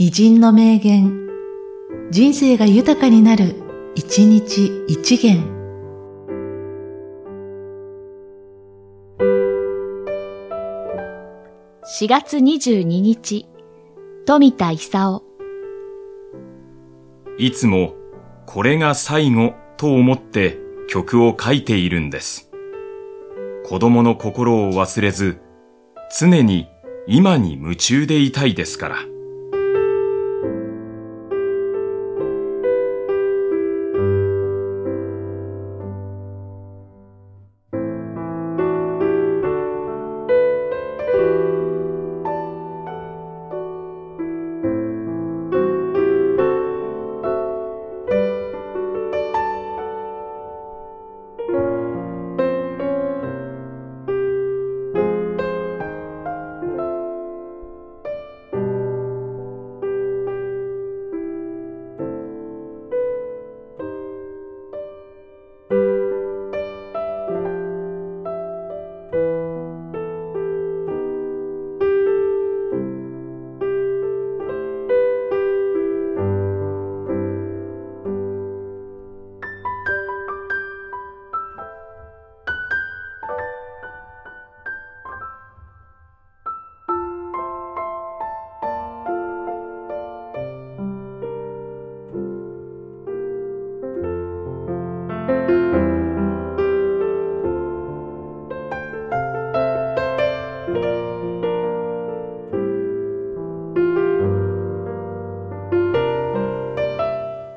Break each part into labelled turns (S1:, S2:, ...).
S1: 偉人の名言、人生が豊かになる、一日一元。
S2: 4月22日、富田勲。
S3: いつもこれが最後と思って曲を書いているんです。子供の心を忘れず、常に今に夢中でいたいですから。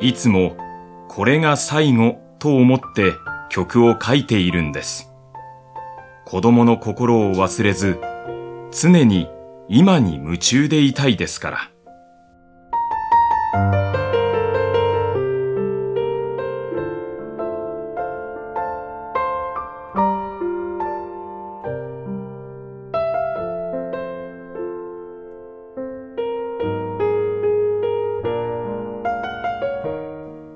S3: いつもこれが最後と思って曲を書いているんです。子供の心を忘れず、常に今に夢中でいたいですから。